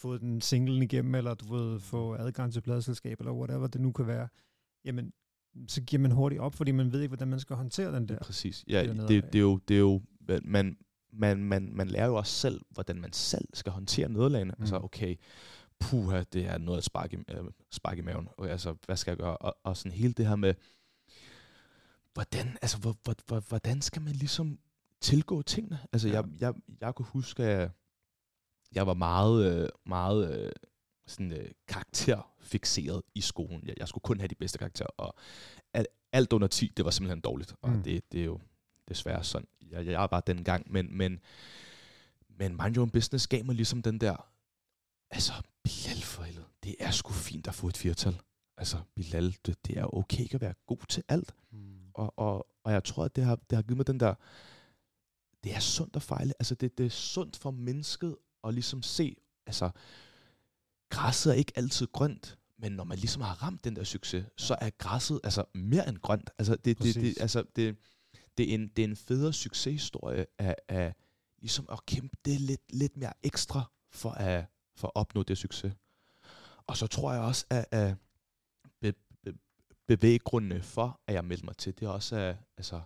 fået den singlen igennem, eller du ved, få adgang til pladselskab, eller whatever det nu kan være, jamen, så giver man hurtigt op, fordi man ved ikke, hvordan man skal håndtere den der. Præcis. Ja, det er det, er jo, det er jo, man, man, man, man lærer jo også selv, hvordan man selv skal håndtere nederlagene. Mm. Altså, Mm. okay, puha, det er noget at sparke, øh, sparke i maven. Og, altså, hvad skal jeg gøre? Og, og sådan hele det her med, hvordan, altså, hvor, hvor, hvor, hvordan skal man ligesom tilgå tingene? Altså, Ja. jeg, jeg, jeg kunne huske, at jeg var meget, øh, meget øh, sådan, øh, karakterfixeret i skolen. Jeg, jeg skulle kun have de bedste karakterer, og alt, alt under 10, det var simpelthen dårligt. Og Mm. det, det er jo desværre sådan. Jeg, jeg var den gang, men, men, men Mind Your Own Business gav mig ligesom den der, altså, Bilal for helvede, det er sgu fint at få et firtal. Altså, Bilal, det, det er okay at være god til alt. Mm. Og, og, og jeg tror, at det har, det har givet mig den der, det er sundt at fejle. Altså, det, det er sundt for mennesket at ligesom se, altså, græsset er ikke altid grønt, men når man ligesom har ramt den der succes, så er græsset altså mere end grønt. Altså, det, det, det, altså, det, det, er en, det er en federe succeshistorie af, af ligesom at kæmpe det lidt, lidt mere ekstra for at, for at opnå det succes. Og så tror jeg også, at, at be, be, bevæggrundene for, at jeg meldte mig til, det er også at, altså,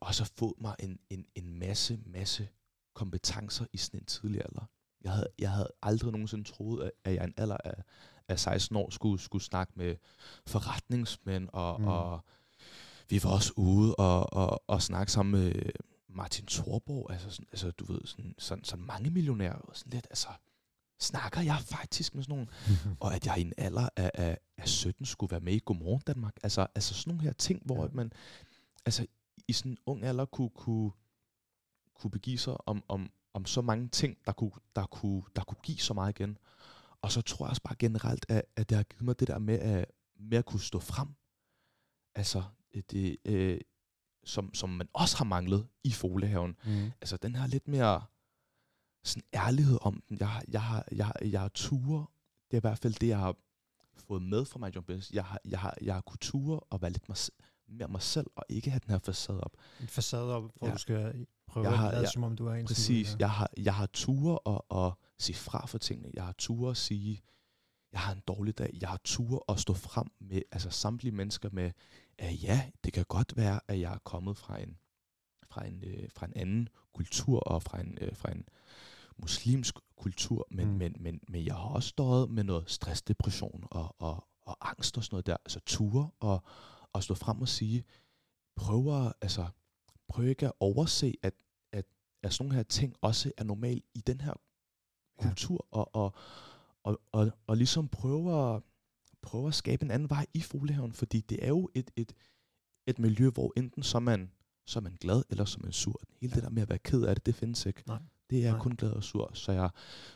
også at få mig en, en, en masse, masse kompetencer i sådan en tidlig alder. Jeg havde, jeg havde aldrig nogensinde troet, at- at jeg i en alder af, af 16 år skulle, skulle snakke med forretningsmænd, og, Mm. og vi var også ude og, og, og snakke sammen med Martin Thorborg, altså, sådan, altså du ved, sådan, sådan, sådan mange millionærer, og sådan lidt, altså, snakker jeg faktisk med sådan nogle, *laughs* og at jeg i en alder af, af, af 17 skulle være med i Godmorgen Danmark, altså, altså sådan nogle her ting, hvor ja. man, altså i sådan en ung alder kunne, kunne, kunne begive sig om, om, om så mange ting, der kunne, der, kunne, der kunne give så meget igen. Og så tror jeg også bare generelt, at, at det har givet mig det der med at, med at kunne stå frem. Altså, det, øh, som, som man også har manglet i Folehaven. Mm. Altså, den her lidt mere sådan ærlighed om den. Jeg, jeg, har, jeg, jeg har ture. Det er i hvert fald det, jeg har fået med fra my John Business. Jeg har, jeg har, jeg har kunne ture og være lidt mig, mere mig selv, og ikke have den her facade op. En facade op, hvor Ja. du skal prøve Jeg at har- lade, jeg- som om du er en Præcis. Jeg har, jeg har ture og, og sige fra for tingene. Jeg har ture at sige, jeg har en dårlig dag. Jeg har ture at stå frem med altså samtlige mennesker med, at ja, det kan godt være, at jeg er kommet fra en, fra en, øh, fra en anden kultur og fra en, øh, fra en muslimsk kultur, men, Mm. men, men, men jeg har også stået med noget stress, depression og, og, og angst og sådan noget der. Altså ture og, og stå frem og sige, prøv at, altså, prøv ikke at overse, at, at, at sådan nogle her ting også er normalt i den her Ja. kultur, og, og, og, og, og ligesom prøve at, prøve at skabe en anden vej i Foliehaven, fordi det er jo et, et, et miljø, hvor enten så er man, så er man glad, eller så er man sur. Hele Ja. det der med at være ked af det, det findes ikke. Nej. Det er Nej. kun glad og sur. Så, jeg,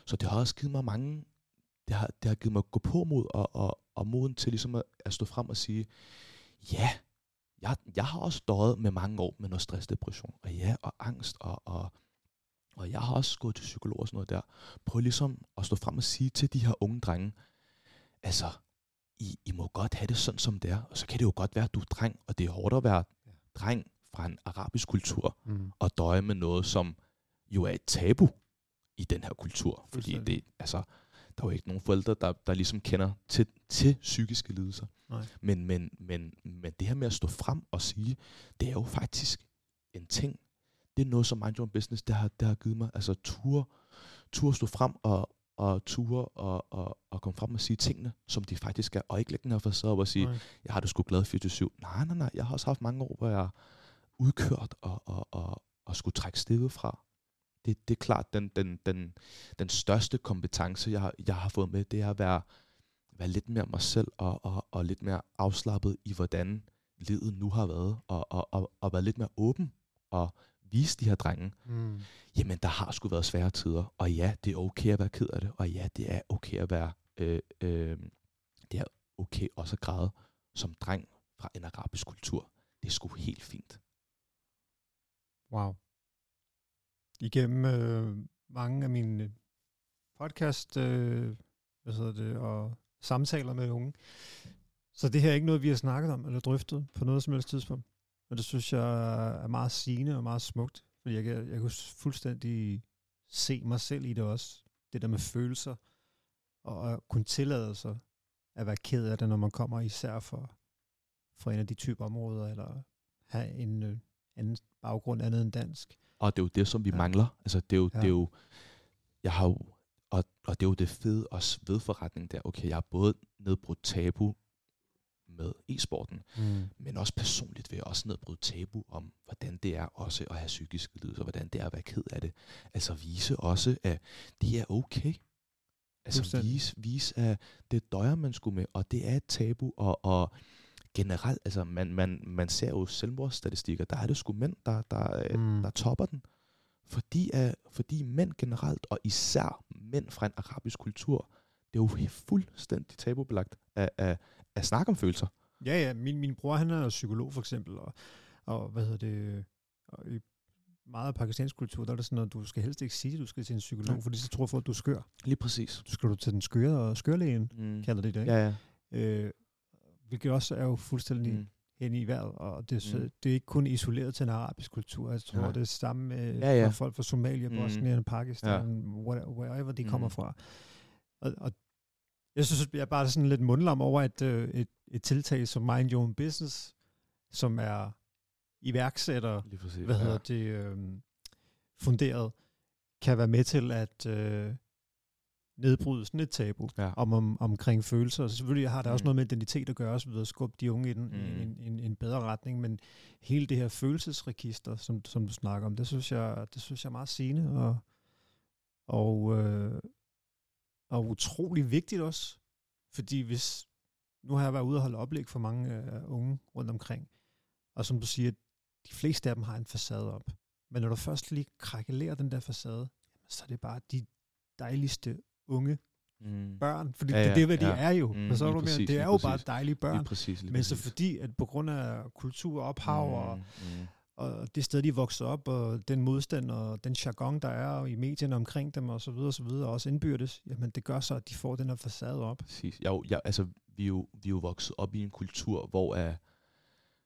så det har også givet mig mange, det har, det har givet mig gå på mod og, og, og moden til ligesom at, at stå frem og sige, ja, jeg, jeg har også døjet med mange år med noget stress, depression, og ja, og angst, og, og, og jeg har også gået til psykolog og sådan noget der. Prøv ligesom at stå frem og sige til de her unge drenge, altså, I, I må godt have det sådan, som det er, og så kan det jo godt være, at du er dreng, og det er hårdt at være dreng fra en arabisk kultur, Mm. og døje med noget, som jo er et tabu i den her kultur. Fordi det, altså, der er jo ikke nogen forældre, der, der ligesom kender til, til psykiske lidelser. Nej. Men, men, men, men det her med at stå frem og sige, det er jo faktisk en ting. Det er noget, som Mind Your Own Business, det har, det har givet mig. Altså ture, ture stå frem og, og ture og, og, og komme frem og sige tingene, som de faktisk er. Og ikke lægge den her facade op og sige, Nej. jeg har det sgu glad 24-7. Nej, nej, nej. Jeg har også haft mange år, hvor jeg er udkørt og, og, og, og skulle trække stedet fra. Det, det er klart, den, den, den, den største kompetence, jeg, har- jeg har fået med, det er at være, være lidt mere mig selv og, og, og lidt mere afslappet i, hvordan livet nu har været, og, og, og, og være lidt mere åben og vise de her drenge, Mm. jamen der har sgu været svære tider, og ja, det er okay at være ked af det, og ja, det er okay at være, øh, øh, det er okay også at græde som dreng fra en arabisk kultur. Det er sgu helt fint. Wow. Igennem øh, mange af mine podcast øh, hvad hedder det, og samtaler med unge. Så det her er ikke noget, vi har snakket om eller drøftet på noget som helst tidspunkt. Og det synes jeg er meget sigende og meget smukt. Fordi jeg jeg kan fuldstændig se mig selv i det også. Det der med følelser. Og at kunne tillade sig at være ked af det, når man kommer især for, for en af de typer områder, eller have en øh, anden baggrund andet end dansk. Og det er jo det, som vi Ja. mangler. Altså, det er jo, ja. det er jo, jeg har jo, og, og det er jo det fede også ved forretningen der. Okay, jeg har både nedbrudt tabu med e-sporten, Mm. men også personligt vil jeg også nedbryde tabu om, hvordan det er også at have psykiske lidelser, hvordan det er at være ked af det. Altså vise også, at det er okay. Altså Fuldstændig. vise, vise, at det døjer man skulle med, og det er et tabu, og, og generelt, altså man, man, man ser jo selvmordsstatistikker, der er det sgu mænd, der, der, Mm. mm. der topper den. Fordi, at, fordi mænd generelt, og især mænd fra en arabisk kultur, det er jo fuldstændig tabubelagt at, at, at snakke om følelser. Ja, ja. Min, min bror, han er psykolog for eksempel, og, og hvad hedder det, og i meget af pakistansk kultur, der er det sådan, at du skal helst ikke sige, at du skal til en psykolog, Nej. fordi så tror folk, at du er skør. Lige præcis. Du skal du til den skøre og skørlægen, Mm. kalder det det, ikke? Ja, ja. Øh, hvilket også er jo fuldstændig mm. Mm. hen i vejret, og det, er så- Mm. det er ikke kun isoleret til en arabisk kultur. Jeg tror, Nej. det er samme med Ja, ja. folk fra Somalia, Mm. Bosnien, Pakistan, ja. wherever de kommer Mm. fra. Og, og jeg synes, jeg er bare sådan lidt mundlam over et, øh, et, et tiltag som Mind Your Own Business, som er iværksætter, præcis. hvad hedder det, øh, funderet, kan være med til at øh, nedbryde sådan et tabu Ja. om, om, omkring følelser. Så selvfølgelig har også Mm. noget med identitet at gøre, osv. at skubbe de unge i en. Mm. en, en, en bedre retning, men hele det her følelsesregister, som, som du snakker om, det synes jeg, det synes jeg er meget sigende, og, og, øh, og utrolig vigtigt også, fordi hvis, nu har jeg været ude og holde oplæg for mange øh, unge rundt omkring, og som du siger, de fleste af dem har en facade op, men når du først lige krakelerer den der facade, så er det bare de dejligste unge Mm. børn, fordi Ja, ja, det er, hvad de ja. er jo. Mm, Mm, så er du mere, præcis, det er jo bare præcis. dejlige børn. Lige præcis. Lige Men så præcis. fordi, at på grund af kultur og ophav og, Mm. Og det sted, de vokser op, og den modstand og den jargon, der er i medierne omkring dem, og så videre, og så videre, og også indbyrdes, jamen det gør så, at de får den her facade op. Præcis. Jeg, er jeg, altså, vi er, jo, vi er jo vokset op i en kultur, hvor, uh,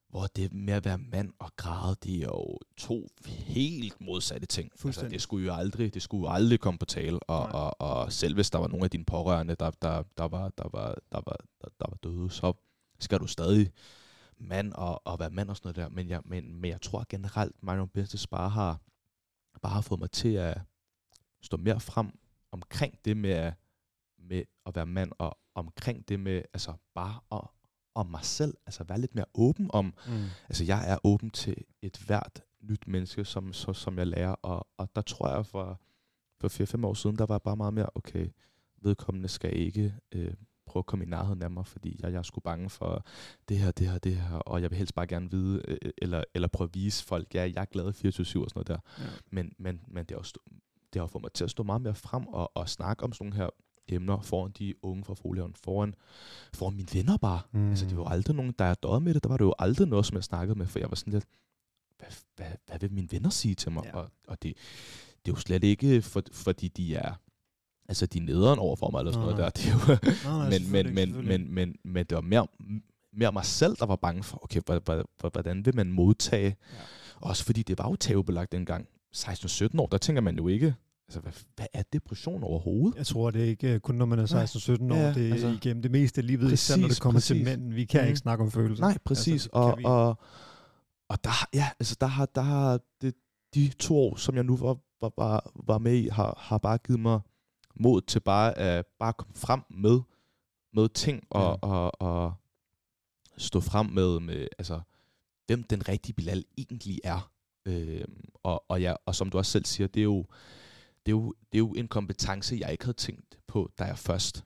hvor det med at være mand og græde, det er jo to helt modsatte ting. Altså, det skulle jo aldrig, det skulle jo aldrig komme på tale. Og, Nej. og, og selv hvis der var nogle af dine pårørende, der, der, der, var, der, var, der, var, der, der var døde, så skal du stadig mand og, og være mand og sådan noget der. Men jeg, men, men jeg tror generelt, Own Business bare har, bare har fået mig til at stå mere frem omkring det med, at- med at være mand, og omkring det med altså bare at, om mig selv, altså være lidt mere åben om, Mm. altså jeg er åben til et hvert nyt menneske, som, så, som jeg lærer, og, og der tror jeg for, for 4-5 år siden, der var jeg bare meget mere, okay, vedkommende skal ikke øh, prøve at komme i nærheden af mig, fordi jeg, jeg er sgu bange for det her, det her, det her, og jeg vil helst bare gerne vide, øh, eller, eller prøve at vise folk, ja, jeg er glad 24-7 og sådan noget der. Ja. Men, men, men det, er også, det har fået mig til at stå meget mere frem og, og snakke om sådan nogle her emner foran de unge fra Foliehaven, foran, foran mine venner bare. Mm. Altså, det var aldrig nogen, der er døde med det, der var det jo aldrig noget, som jeg snakkede med, for jeg var sådan lidt, hvad, hvad, hvad vil mine venner sige til mig? Ja. Og, og det, det er jo slet ikke, for, fordi de er, altså de er nederen over for mig, eller sådan nej, noget der. Det er jo, nej, nej, *laughs* men, men, men, men, men, men det var mere, mere mig selv, der var bange for, okay, hvordan vil man modtage? Ja. Også fordi det var jo tabubelagt dengang. 16-17 år, der tænker man jo ikke, altså hvad, hvad er depression overhovedet? Jeg tror, det er ikke kun, når man er 16-17 år, ja, det er altså, igennem det meste af livet, præcis, især når det kommer præcis. til mænd. Vi kan mm. ikke snakke om følelser. Nej, præcis. Altså, og, og, og der, ja, altså der har, der har det, de to år, som jeg nu var, var, var, var med i, har, har bare givet mig mod til bare at bare komme frem med, med ting og, ja. og, og stå frem med, med altså, hvem den rigtige Bilal egentlig er. Øh, og, og, ja, og som du også selv siger, det er, jo, det, er jo, det er jo en kompetence, jeg ikke havde tænkt på, da jeg først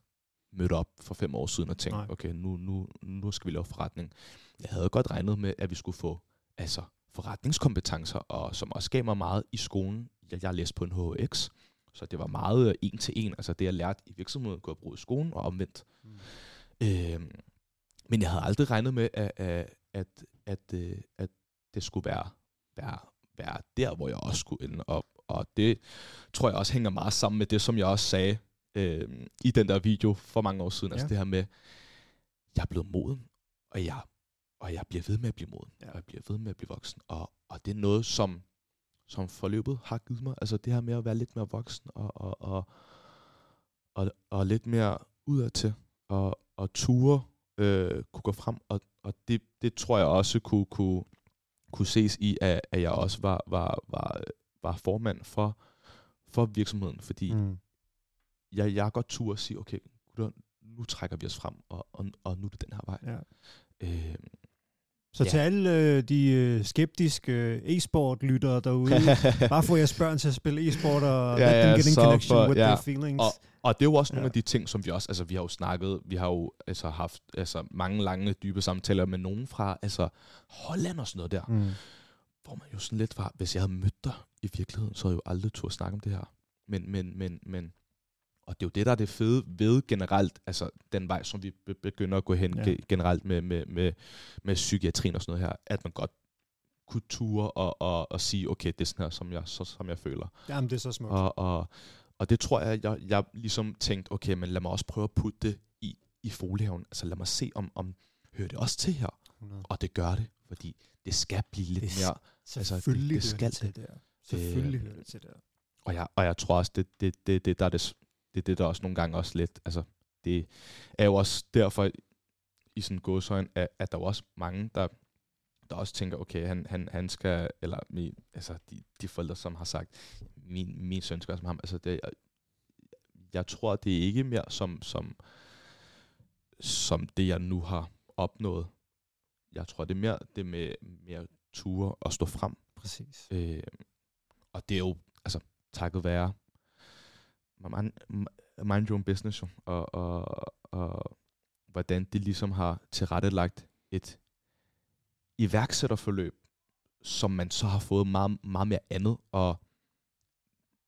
mødte op for fem år siden og tænkte, Nej. okay, nu, nu, nu skal vi lave forretning. Jeg havde godt regnet med, at vi skulle få altså, forretningskompetencer, og som også gav mig meget i skolen. Jeg, jeg læste på en HX, så det var meget en til en. Altså det, jeg lærte i virksomheden, kunne jeg bruge i skolen, og omvendt. Mm. Øh, men jeg havde aldrig regnet med, at, at, at, at, øh, at det skulle være, være, være der, hvor jeg også skulle ende. Og, og det tror jeg også hænger meget sammen med det, som jeg også sagde øh, i den der video for mange år siden. Altså, ja. Altså det her med, jeg er blevet moden, og jeg, og jeg bliver ved med at blive moden, ja. og jeg bliver ved med at blive voksen. Og, og det er noget, som, som forløbet har givet mig. Altså det her med at være lidt mere voksen, og, og, og, og, og lidt mere udadtil, og, og ture øh, kunne gå frem, og, og det, det tror jeg også kunne, kunne, kunne ses i, at, at jeg også var, var, var, var formand for, for virksomheden, fordi mm. jeg, jeg godt tur at sige, okay, nu trækker vi os frem, og, og, og nu er det den her vej. Ja. Øh, så ja. til alle øh, de øh, skeptiske øh, e-sport-lyttere derude, *laughs* bare få jeres børn til at spille e-sport og ja, them get in connection for, with ja. their feelings. Og, og det er jo også nogle ja. af de ting, som vi også, altså vi har jo snakket, vi har jo altså haft altså, mange lange, dybe samtaler med nogen fra altså, Holland og sådan noget der, mm. hvor man jo sådan lidt var, hvis jeg havde mødt dig i virkeligheden, så havde jeg jo aldrig turde snakke om det her. Men, men, men, men, og det er jo det, der er det fede ved generelt, altså den vej, som vi begynder at gå hen ja. generelt med, med, med, med psykiatrien og sådan noget her, at man godt kunne ture og, og, og sige, okay, det er sådan her, som jeg, så, som jeg føler. Jamen, det er så smukt. Og, og, og det tror jeg, jeg, jeg ligesom tænkte, okay, men lad mig også prøve at putte det i, i foliehaven. Altså lad mig se, om, om hører det også til her. 100. Og det gør det, fordi det skal blive lidt det, mere... Selvfølgelig altså, det, det skal det. Der. Selvfølgelig øh, hører det til der. Og jeg, og jeg tror også, det, det, det, det der er det, det, det der også nogle gange også lidt... Altså, det er jo også derfor i sådan godsøjen, at, at der er også mange, der, der også tænker, okay, han, han, han skal, eller min, altså de, de forældre, som har sagt, min, min søn skal som ham, altså det, jeg, jeg tror, det er ikke mere som, som, som det, jeg nu har opnået. Jeg tror, det er mere det med mere ture og stå frem. Præcis. Øh, og det er jo, altså, takket være man, mind your own business, jo, og, og, og hvordan det ligesom har tilrettelagt et iværksætterforløb, som man så har fået meget, meget mere andet, og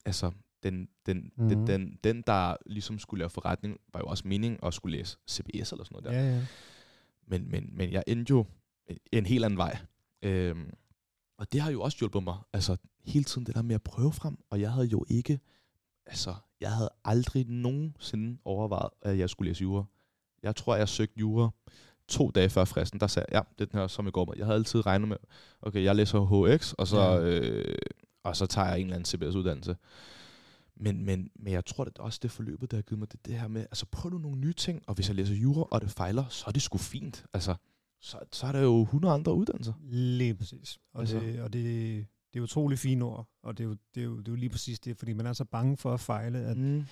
altså, den, den, mm. den, mhm. den, den, der ligesom skulle lave forretning, var jo også mening at skulle læse CBS eller sådan noget der. Ja, ja. Men, men, men jeg endte jo en helt anden vej. Øhm, og det har jo også hjulpet mig, altså hele tiden det der med at prøve frem, og jeg havde jo ikke, altså jeg havde aldrig nogensinde overvejet, at jeg skulle læse jura. Jeg tror, jeg søgte jura to dage før fristen, der sagde jeg, ja, det er den her, som jeg går med. Jeg havde altid regnet med, okay, jeg læser HX, og så, ja. øh, og så tager jeg en eller anden CBS-uddannelse. Men, men, men jeg tror, det er også det forløbet, der har givet mig det, det her med, altså prøv du nogle nye ting, og hvis jeg læser jura, og det fejler, så er det sgu fint. Altså, så, så er der jo 100 andre uddannelser. Lige præcis. Og, altså. det, og det, det er utrolig fine ord, og det er, jo, det, er jo, det er jo lige præcis det, fordi man er så bange for at fejle, at, mm.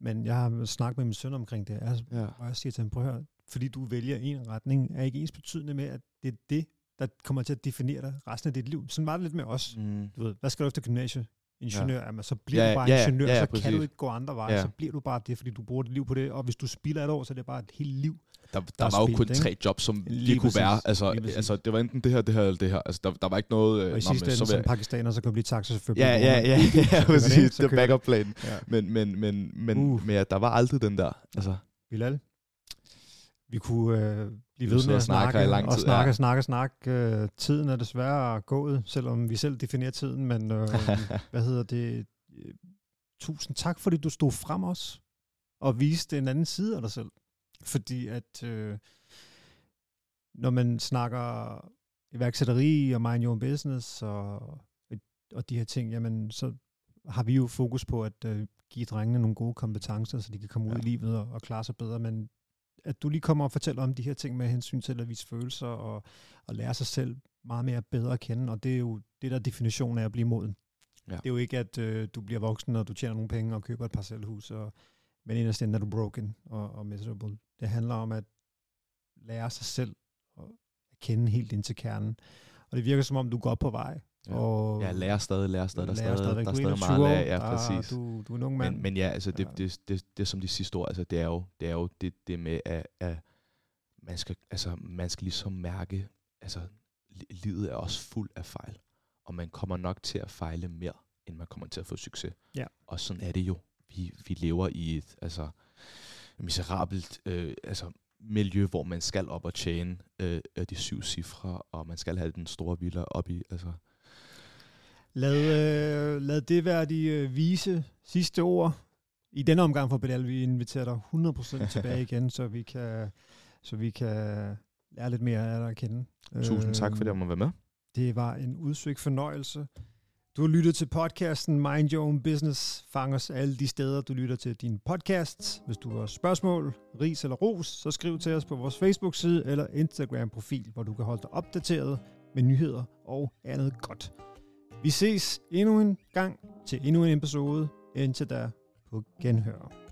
men jeg har snakket med min søn omkring det, altså, ja. og jeg siger til ham, prøv at høre, fordi du vælger en retning, er ikke ens betydende med, at det er det, der kommer til at definere dig resten af dit liv. Sådan var det lidt med os. Mm. Du ved, hvad skal du efter gymnasiet? Ingeniør, ja. så bliver Ja, du bare ja, ja, ingeniør, ja, ja, så kan præcis. du ikke gå andre veje, Ja. så bliver du bare det, fordi du bruger dit liv på det, og hvis du spilder et år, så er det bare et helt liv. Der, er der var jo spildt, kun ikke? tre jobs, som Lige lige kunne præcis. være. Altså, altså, det var enten det her, det her eller det her. Altså, der, der var ikke noget... øh, Og i nå, sidste ende, som jeg- pakistaner, så kan du blive taxachauffør. Ja, ja, *laughs* ja, ja, kører præcis. Det er backup plan. Ja. Men, men, men, men, uh. men ja, der var aldrig den der. Altså, Bilal, vi kunne øh, blive ved med og at snakke, i lang og tid, snakke, ja. snakke, snakke. Øh, tiden er desværre gået, selvom vi selv definerer tiden, men øh, *laughs* hvad hedder det? Øh, Tusind tak, fordi du stod frem os og viste en anden side af dig selv. Fordi at øh, når man snakker iværksætteri og mind your own business og, og de her ting, jamen så har vi jo fokus på at øh, give drengene nogle gode kompetencer, så de kan komme ud Ja. i livet og, og klare sig bedre. Men at du lige kommer og fortæller om de her ting med hensyn til at vise følelser og, og lære sig selv meget mere bedre at kende, og det er jo det, der er definitionen af at blive moden. Ja. Det er jo ikke, at øh, du bliver voksen, og du tjener nogle penge og køber et parcelhus, og, men inderst inde er du broken og, og miserable. Det handler om at lære sig selv og at kende helt ind til kernen. Og det virker som om, du går på vej. Ja. Og ja, lærer stadig, lærer stadig. Der er lærer stadig, der er stadig 21 meget år. lære. Ja, Der- præcis. Du, du er en ung mand. Men, men ja, altså det, Ja. det, det, det, det som de sidste ord, altså det er jo det, er jo det, det med, at, at man, skal, altså, man skal ligesom mærke, altså li- livet er også fuld af fejl, og man kommer nok til at fejle mere, end man kommer til at få succes. Ja. Og sådan er det jo. Vi, vi lever i et altså, miserabelt øh, altså, miljø, hvor man skal op og tjene øh, øh, de syv cifre, og man skal have den store villa op i. Altså, Lad, øh, lad det være de øh, vise sidste ord. I denne omgang for Bilal, vi inviterer dig 100% tilbage *laughs* igen, så vi kan, så vi kan lære lidt mere af dig at kende. tusind tak, Øh, fordi jeg må være med. Det var en udsøgt fornøjelse. Du har lyttet til podcasten Mind Your Own Business. Fang os alle de steder, du lytter til din podcast. Hvis du har spørgsmål, ris eller ros, så skriv til os på vores Facebook-side eller Instagram-profil, hvor du kan holde dig opdateret med nyheder og andet godt. Vi ses endnu en gang til endnu en episode. Indtil da på genhør.